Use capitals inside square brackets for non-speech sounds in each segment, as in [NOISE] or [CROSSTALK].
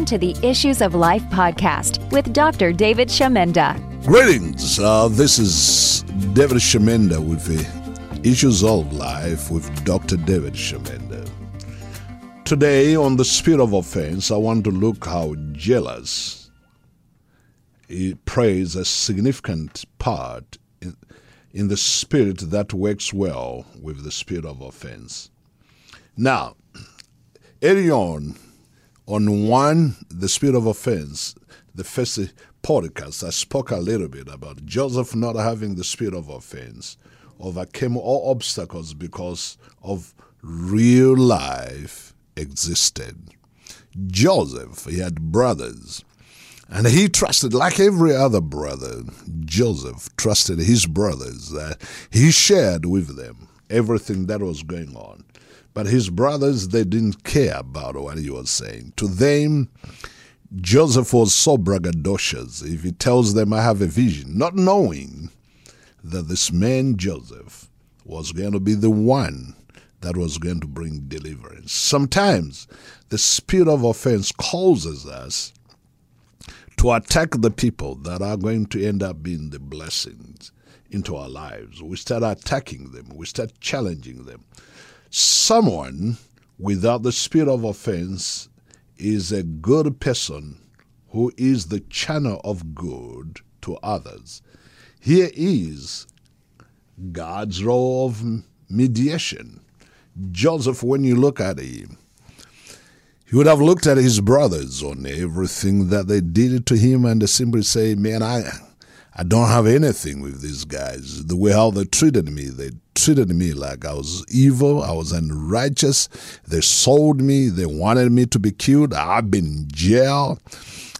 Welcome to the Issues of Life podcast with Dr. David Shamenda. Greetings. Uh, this is David Shamenda with the Issues of Life with Dr. David Shamenda. Today, on the spirit of offense, I want to look how jealous it plays a significant part in, in the spirit that works well with the spirit of offense. Now, early on, on one, the spirit of offense, the first podcast, I spoke a little bit about Joseph not having the spirit of offense, overcame all obstacles because of real life existed. Joseph, he had brothers, and he trusted, like every other brother, Joseph trusted his brothers that he shared with them everything that was going on. But his brothers, they didn't care about what he was saying. To them, Joseph was so braggadocious. If he tells them, I have a vision, not knowing that this man, Joseph, was going to be the one that was going to bring deliverance. Sometimes the spirit of offense causes us to attack the people that are going to end up being the blessings into our lives. We start attacking them, we start challenging them. Someone without the spirit of offense is a good person who is the channel of good to others. Here is God's role of mediation. Joseph, when you look at him, he would have looked at his brothers on everything that they did to him and simply say, Man, I I don't have anything with these guys. The way how they treated me, they treated me like I was evil, I was unrighteous. They sold me, they wanted me to be killed. I've been in jail.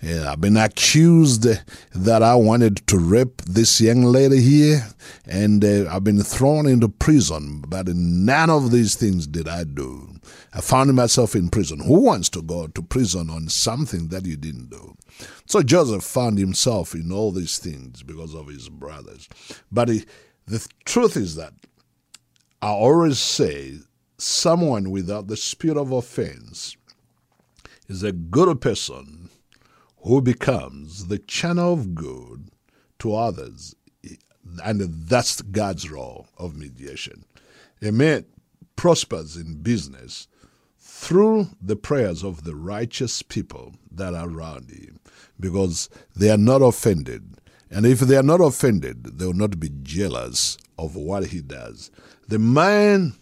Yeah, I've been accused that I wanted to rape this young lady here, and uh, I've been thrown into prison. But none of these things did I do. I found myself in prison. Who wants to go to prison on something that you didn't do? So Joseph found himself in all these things because of his brothers. But he, the truth is that I always say someone without the spirit of offense is a good person who becomes the channel of good to others. And that's God's role of mediation. A man prospers in business through the prayers of the righteous people that are around him because they are not offended. And if they are not offended, they will not be jealous of what he does. The man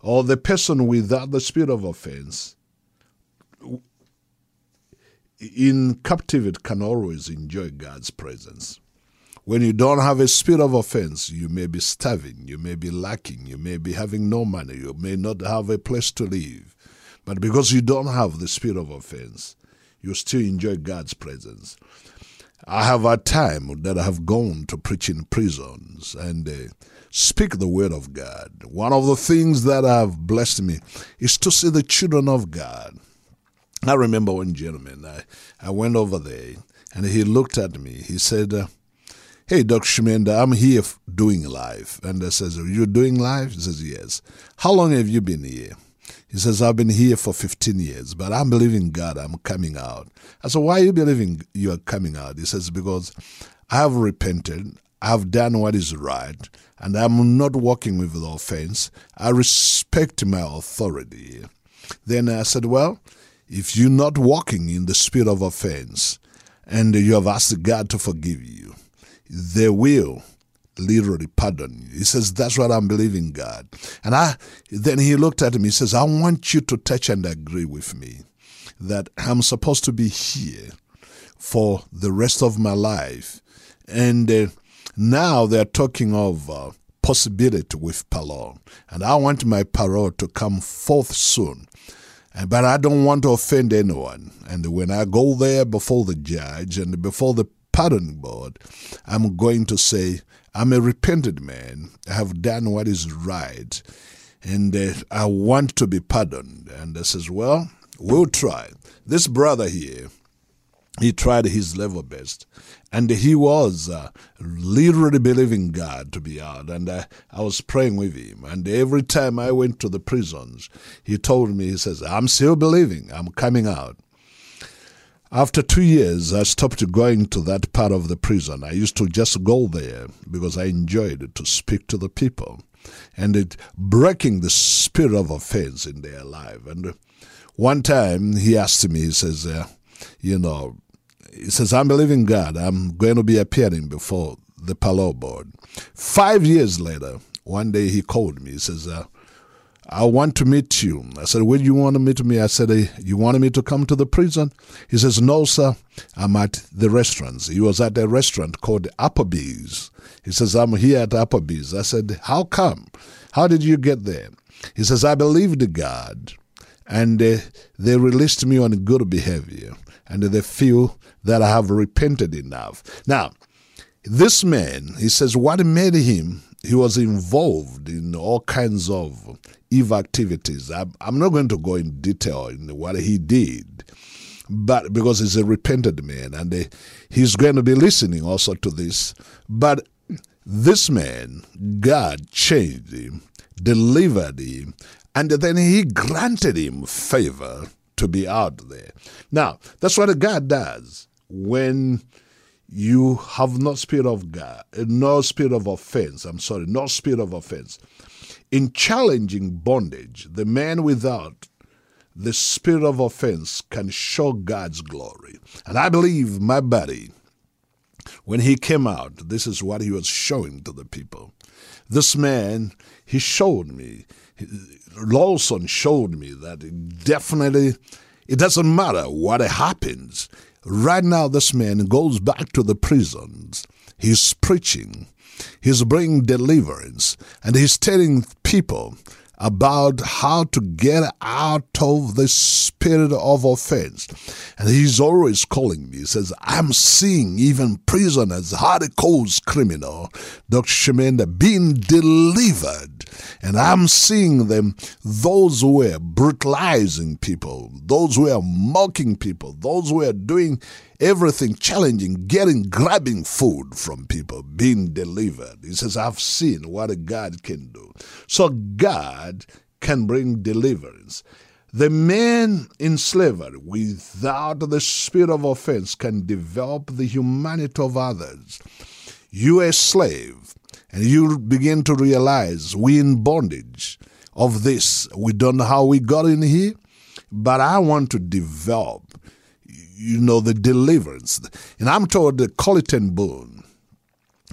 or the person without the spirit of offense in captivity can always enjoy God's presence. When you don't have a spirit of offense, you may be starving, you may be lacking, you may be having no money, you may not have a place to live. But because you don't have the spirit of offense, you still enjoy God's presence. I have a time that I have gone to preach in prisons and uh, speak the word of God. One of the things that have blessed me is to see the children of God. I remember one gentleman, I, I went over there and he looked at me. He said, uh, Hey, Dr. Shemenda, I'm here doing life. And I says, Are you doing life? He says, Yes. How long have you been here? He says, I've been here for 15 years, but I'm believing God, I'm coming out. I said, Why are you believing you are coming out? He says, Because I have repented, I have done what is right, and I'm not walking with the offense. I respect my authority. Then I said, Well, if you're not walking in the spirit of offense and you have asked God to forgive you, they will literally pardon you. He says, That's what I'm believing, God. And I then he looked at me, he says, I want you to touch and agree with me that I'm supposed to be here for the rest of my life. And uh, now they're talking of uh, possibility with parole. And I want my parole to come forth soon. But I don't want to offend anyone. And when I go there before the judge and before the pardon board, I'm going to say, I'm a repentant man. I have done what is right. And uh, I want to be pardoned. And I says, Well, we'll try. This brother here, he tried his level best. And he was uh, literally believing God to be out. And I, I was praying with him. And every time I went to the prisons, he told me, he says, I'm still believing, I'm coming out. After two years, I stopped going to that part of the prison. I used to just go there because I enjoyed it to speak to the people and it breaking the spirit of offense in their life. And one time he asked me, he says, uh, you know, he says, I'm believing God. I'm going to be appearing before the parole board. Five years later, one day he called me. He says, uh, I want to meet you. I said, Where do you want to meet me? I said, You wanted me to come to the prison? He says, No, sir. I'm at the restaurants. He was at a restaurant called Applebee's. He says, I'm here at Applebee's. I said, How come? How did you get there? He says, I believed God, and uh, they released me on good behavior, and they feel that I have repented enough. Now, this man, he says, what made him he was involved in all kinds of evil activities. I'm not going to go in detail in what he did, but because he's a repentant man and he's going to be listening also to this. But this man, God changed him, delivered him, and then he granted him favor to be out there. Now, that's what a God does when you have no spirit of God, no spirit of offense. I'm sorry, no spirit of offense. In challenging bondage, the man without the spirit of offense can show God's glory. And I believe my buddy, when he came out, this is what he was showing to the people. This man, he showed me, Lawson showed me that it definitely, it doesn't matter what happens. Right now, this man goes back to the prisons. He's preaching, he's bringing deliverance, and he's telling people about how to get out of the spirit of offense. And he's always calling me. He says, I'm seeing even prisoners, hardcore criminal, Dr. Shemenda, being delivered. And I'm seeing them, those who were brutalizing people, those who are mocking people, those who are doing everything challenging, getting, grabbing food from people, being delivered. He says, I've seen what a God can do. So God can bring deliverance. The man in slavery, without the spirit of offense, can develop the humanity of others. You a slave, and you begin to realize we in bondage of this. We don't know how we got in here, but I want to develop you know, the deliverance. And I'm told that Corrie ten Boom,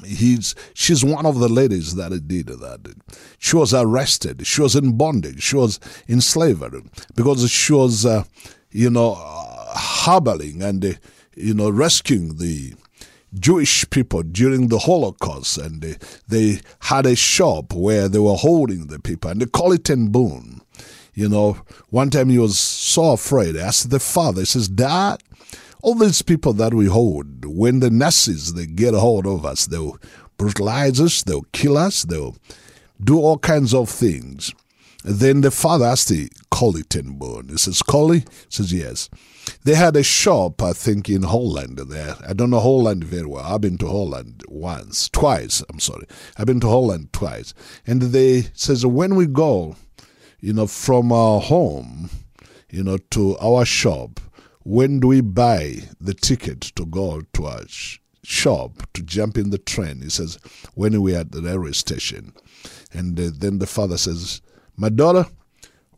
he's she's one of the ladies that did that. She was arrested. She was in bondage. She was in slavery because she was, uh, you know, uh, harboring and uh, you know rescuing the Jewish people during the Holocaust, and they, they had a shop where they were holding the people, and they call it ten Boom. You know, one time he was so afraid. He asked the father, he says, Dad, all these people that we hold, when the Nazis they get a hold of us, they'll brutalize us, they'll kill us, they'll do all kinds of things. then the father asked the Corrie ten Boom. He says, Collie? Says, yes. They had a shop, I think, in Holland there. I don't know Holland very well. I've been to Holland once, twice, I'm sorry. I've been to Holland twice. And they says, when we go, you know, from our home, you know, to our shop, when do we buy the ticket to go to a sh- shop to jump in the train? He says, when we are at the railway station. And uh, then the father says, my daughter,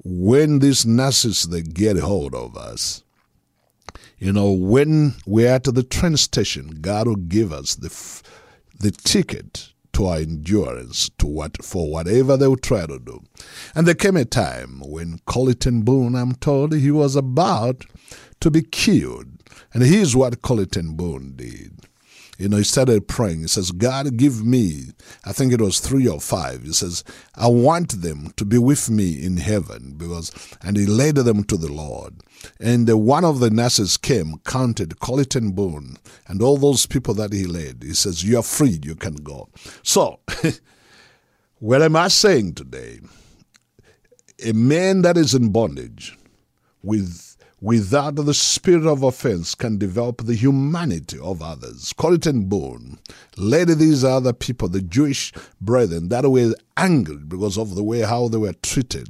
when these Nazis they get hold of us, you know, when we're at the train station, God will give us the f- the ticket to our endurance to what for whatever they would try to do. And there came a time when Corrie ten Boom, I'm told, he was about to be killed. And here's what Corrie ten Boom did. You know, he started praying. He says, God, give me, I think it was three or five. He says, I want them to be with me in heaven because, and he led them to the Lord. And uh, one of the nurses came, counted Corrie ten Boom and all those people that he led. He says, You are free, you can go. So, [LAUGHS] what am I saying today? A man that is in bondage with without the spirit of offense can develop the humanity of others. Corrie ten Boom led these other people, the Jewish brethren, that were angry because of the way how they were treated,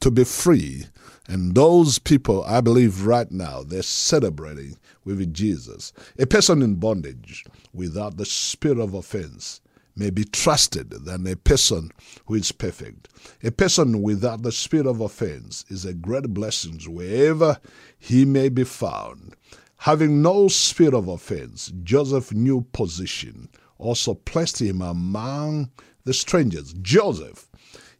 to be free And those people, I believe right now, they're celebrating with Jesus. A person in bondage without the spirit of offense may be trusted than a person who is perfect. A person without the spirit of offense is a great blessing wherever he may be found. Having no spirit of offense, Joseph knew position, also placed him among the strangers. Joseph,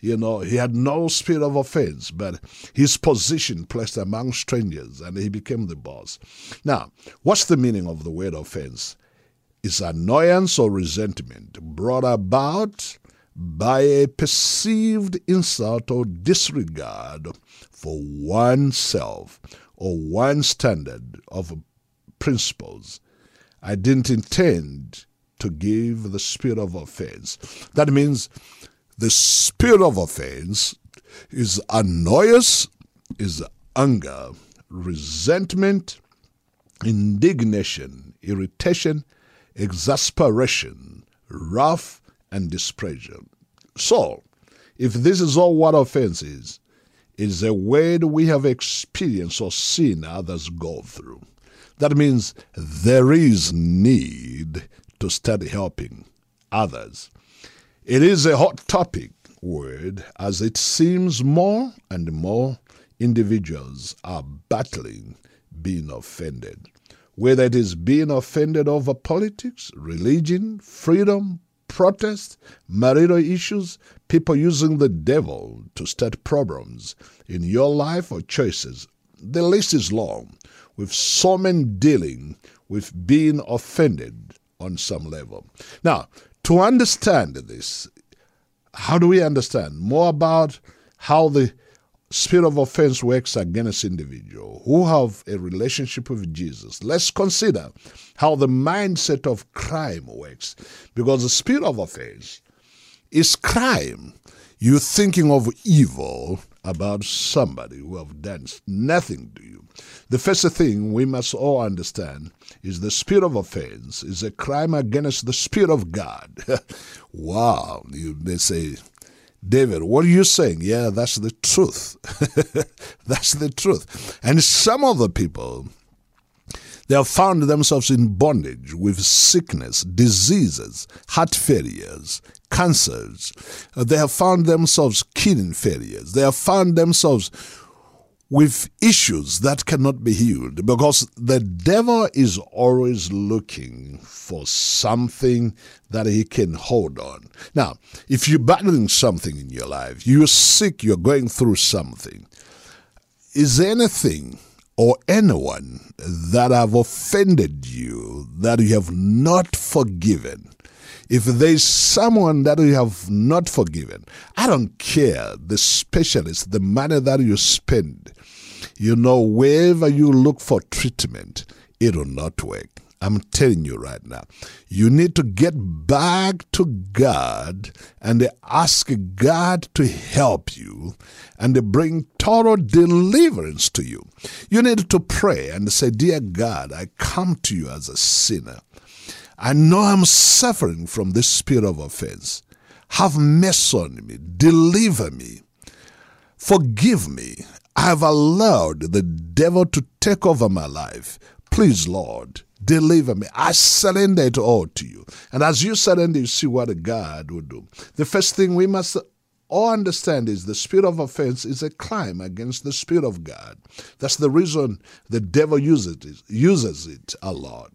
you know, he had no spirit of offense, but his position placed among strangers, and he became the boss. Now, what's the meaning of the word offense? Is annoyance or resentment brought about by a perceived insult or disregard for oneself or one standard of principles. I didn't intend to give the spirit of offense. That means the spirit of offense is annoyance, is anger, resentment, indignation, irritation, exasperation, wrath, and displeasure. So, if this is all what offense is, is a word we have experienced or seen others go through. That means there is need to start helping others. It is a hot topic word as it seems more and more individuals are battling being offended whether it is being offended over politics, religion, freedom, protest, marital issues, people using the devil to start problems in your life or choices. The list is long, with so many dealing with being offended on some level. Now, to understand this, how do we understand more about how the spirit of offense works against individual who have a relationship with Jesus. Let's consider how the mindset of crime works. Because the spirit of offense is crime. You're thinking of evil about somebody who have done nothing to you. The first thing we must all understand is the spirit of offense is a crime against the spirit of God. [LAUGHS] wow, you may say David, what are you saying? Yeah, that's the truth. [LAUGHS] that's the truth. And some of the people, they have found themselves in bondage with sickness, diseases, heart failures, cancers. Uh, they have found themselves kidney failures. They have found themselves with issues that cannot be healed because the devil is always looking for something that he can hold on. Now, if you're battling something in your life, you're sick, you're going through something, is there anything or anyone that have offended you that you have not forgiven? If there's someone that you have not forgiven, I don't care the specialist, the money that you spend, you know, wherever you look for treatment, it will not work. I'm telling you right now. You need to get back to God and ask God to help you and bring total deliverance to you. You need to pray and say, Dear God, I come to you as a sinner. I know I'm suffering from this spirit of offense. Have mercy on me. Deliver me. Forgive me. I have allowed the devil to take over my life. Please, Lord, deliver me. I surrender it all to you. And as you surrender, you see what God will do. The first thing we must all understand is the spirit of offense is a crime against the spirit of God. That's the reason the devil uses it, uses it a lot.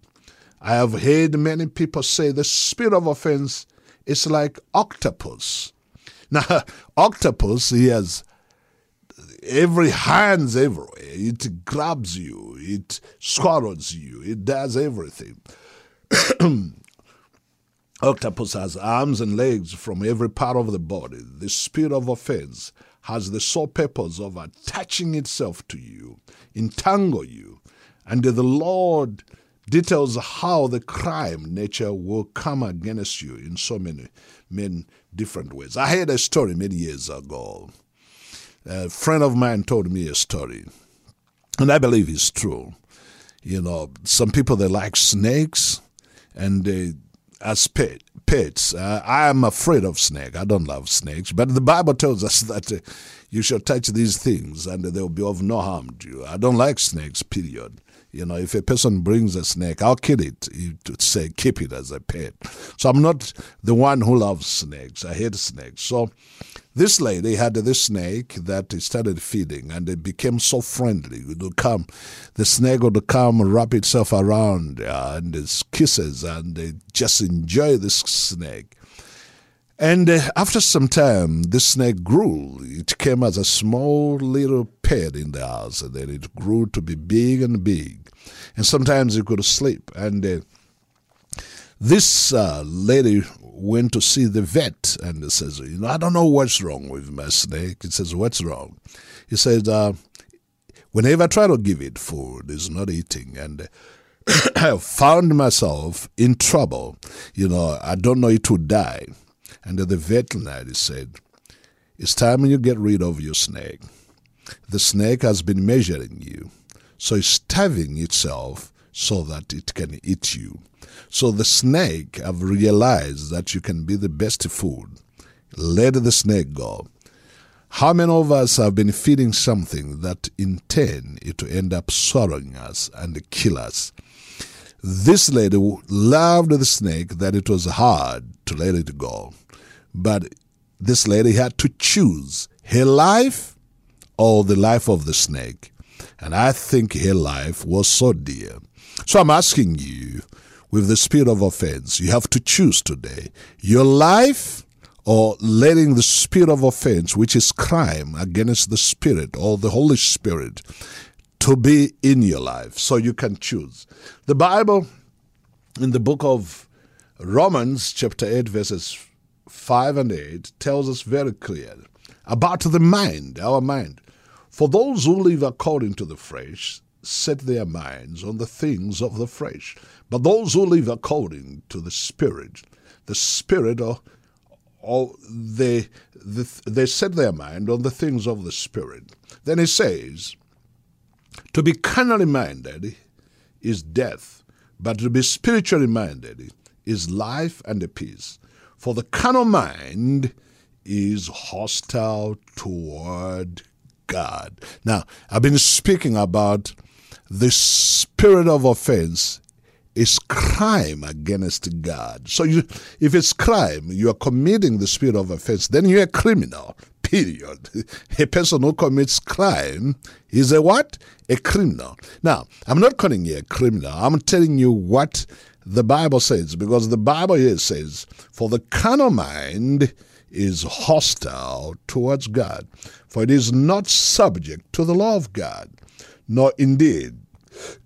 I have heard many people say the spirit of offense is like octopus. [LAUGHS] Now, octopus, has every hands everywhere. It grabs you, it swallows you, it does everything. [CLEARS THROAT] Octopus has arms and legs from every part of the body. The spirit of offense has the sole purpose of attaching itself to you, entangle you, and the Lord details how the crime nature will come against you in so many, many different ways. I heard a story many years ago a friend of mine told me a story, and I believe it's true. You know, some people they like snakes, and they as pet, pets. Uh, I am afraid of snake. I don't love snakes, but the Bible tells us [LAUGHS] that uh, you shall touch these things and they will be of no harm to you. I don't like snakes, period. You know, if a person brings a snake, I'll kill it to say keep it as a pet. So I'm not the one who loves snakes. I hate snakes. So this lady had this snake that started feeding and it became so friendly. It would come, the snake would come wrap itself around uh, and its kisses and they just enjoy this snake. And uh, after some time, this snake grew. It came as a small little pet in the house, and then it grew to be big and big. And sometimes they go to sleep. And uh, this uh, lady went to see the vet, and says, "You know, I don't know what's wrong with my snake." He says, "What's wrong?" He says, uh, "Whenever I try to give it food, it's not eating, and." [COUGHS] I found myself in trouble. You know, I don't know it would die. And the veterinary said, It's time you get rid of your snake. The snake has been measuring you, so it's starving itself so that it can eat you. So the snake have realized that you can be the best food. Let the snake go. How many of us have been feeding something that in turn it to end up swallowing us and kill us? This lady loved the snake that it was hard to let it go. But this lady had to choose her life or the life of the snake. And I think her life was so dear. So I'm asking you, with the spirit of offense, you have to choose today your life or letting the spirit of offense, which is crime against the spirit or the Holy Spirit, to be in your life. So you can choose. The Bible in the book of Romans, chapter 8, verses 5 and 8 tells us very clearly about the mind, our mind. For those who live according to the flesh set their minds on the things of the flesh, but those who live according to the Spirit, the Spirit or, or they, the, they set their mind on the things of the Spirit. Then he says, To be carnally minded is death, but to be spiritually minded is life and peace. For the carnal mind is hostile toward God. Now, I've been speaking about the spirit of offense is crime against God. So you, if it's crime, you are committing the spirit of offense, then you're a criminal. Period. [LAUGHS] A person who commits crime is a what? A criminal. Now, I'm not calling you a criminal. I'm telling you what the Bible says, because the Bible here says, For the carnal mind is hostile towards God, for it is not subject to the law of God, nor indeed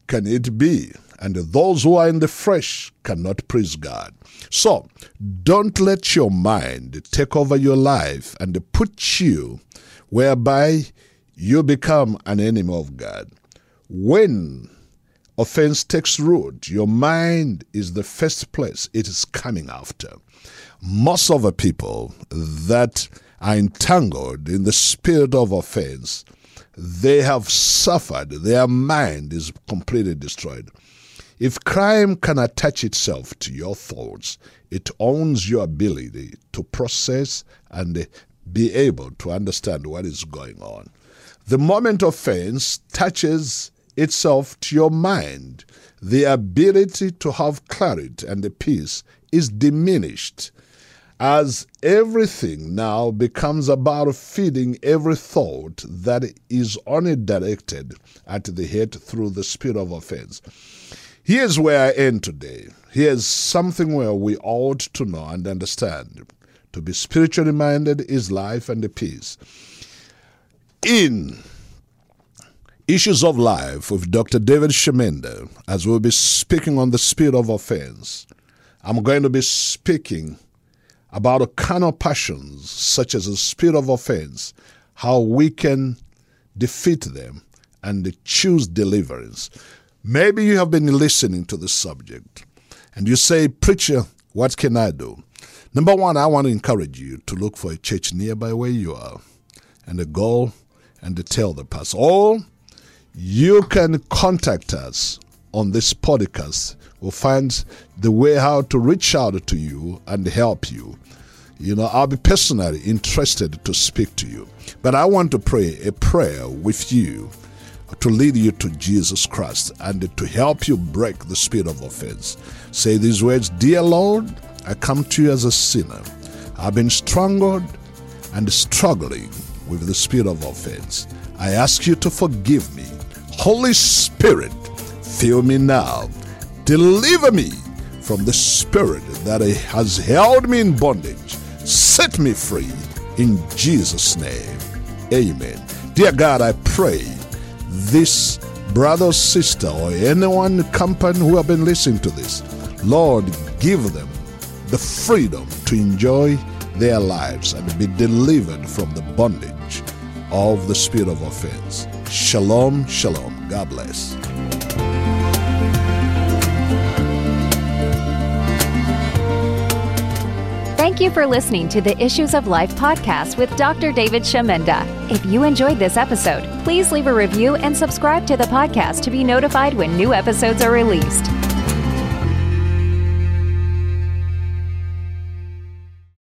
can it be. And those who are in the flesh cannot praise God. So, don't let your mind take over your life and put you whereby you become an enemy of God. When offense takes root, your mind is the first place it is coming after. Most of the people that are entangled in the spirit of offense, they have suffered. Their mind is completely destroyed. If crime can attach itself to your thoughts, it owns your ability to process and be able to understand what is going on. The moment offense touches itself to your mind, the ability to have clarity and peace is diminished as everything now becomes about feeding every thought that is only directed at the head through the spirit of offense. Here's where I end today. Here's something where we ought to know and understand. To be spiritually minded is life and peace. In Issues of Life with Dr. David Shemenda, as we'll be speaking on the spirit of offense, I'm going to be speaking about the carnal passions, such as the spirit of offense, how we can defeat them and choose deliverance. Maybe you have been listening to this subject and you say, Preacher, what can I do? Number one, I want to encourage you to look for a church nearby where you are and to go and to tell the pastor. Or you can contact us on this podcast will find the way how to reach out to you and help you. You know, I'll be personally interested to speak to you. But I want to pray a prayer with you to lead you to Jesus Christ and to help you break the spirit of offense. Say these words Dear Lord, I come to you as a sinner. I've been strangled and struggling with the spirit of offense. I ask you to forgive me. Holy Spirit, fill me now. Deliver me from the spirit that has held me in bondage. Set me free in Jesus' name. Amen. Dear God, I pray this brother, sister, or anyone company who have been listening to this, Lord, give them the freedom to enjoy their lives and be delivered from the bondage of the spirit of offense. Shalom, shalom. God bless. Thank you for listening to the Issues of Life podcast with Dr. David Shamenda. If you enjoyed this episode, please leave a review and subscribe to the podcast to be notified when new episodes are released.